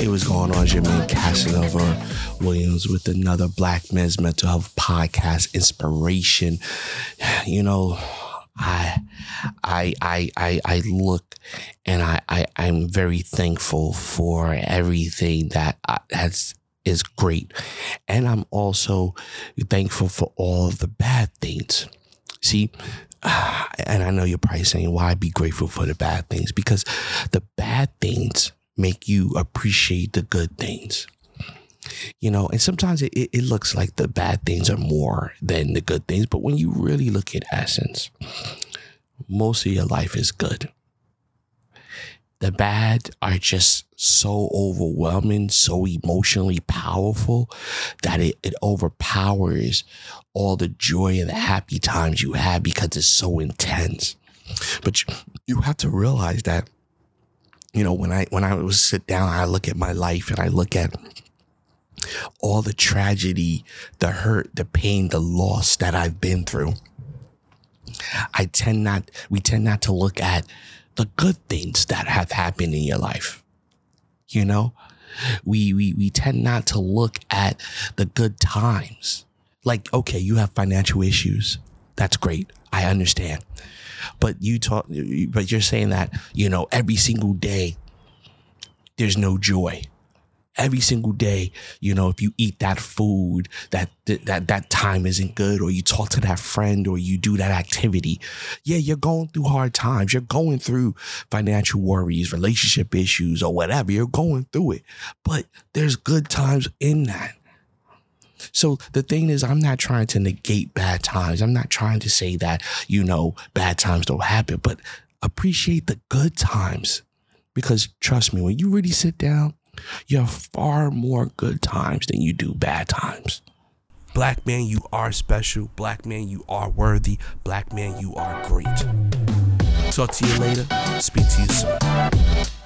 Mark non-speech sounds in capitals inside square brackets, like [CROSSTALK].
Hey, what's going on? Jermaine Casanova Williams with another Black Men's Mental Health Podcast inspiration. You know, I I I I, I look and I, I I'm very thankful for everything that has is great. And I'm also thankful for all the bad things. See, [SIGHS] and I know you're probably saying, why be grateful for the bad things? Because the bad things make you appreciate the good things. You know, and sometimes it, it looks like the bad things are more than the good things, but when you really look at essence, most of your life is good. The bad are just so overwhelming, so emotionally powerful that it, it overpowers all the joy and the happy times you have because it's so intense. But you, you have to realize that, you know, when I when I was sit down, I look at my life and I look at all the tragedy, the hurt, the pain, the loss that I've been through. I tend not, we tend not to look at the good things that have happened in your life. You know, we, we, we tend not to look at the good times. Like, okay, you have financial issues. That's great. I understand. But you talk, but you're saying that, you know, every single day there's no joy every single day, you know, if you eat that food, that that that time isn't good, or you talk to that friend, or you do that activity, yeah, you're going through hard times. You're going through financial worries, relationship issues, or whatever. You're going through it, but there's good times in that. So the thing is, I'm not trying to negate bad times. I'm not trying to say that, you know, bad times don't happen, but appreciate the good times. Because trust me, when you really sit down you have far more good times than you do bad times. Black man, you are special. Black man, you are worthy. Black man, you are great. Talk to you later. Speak to you soon.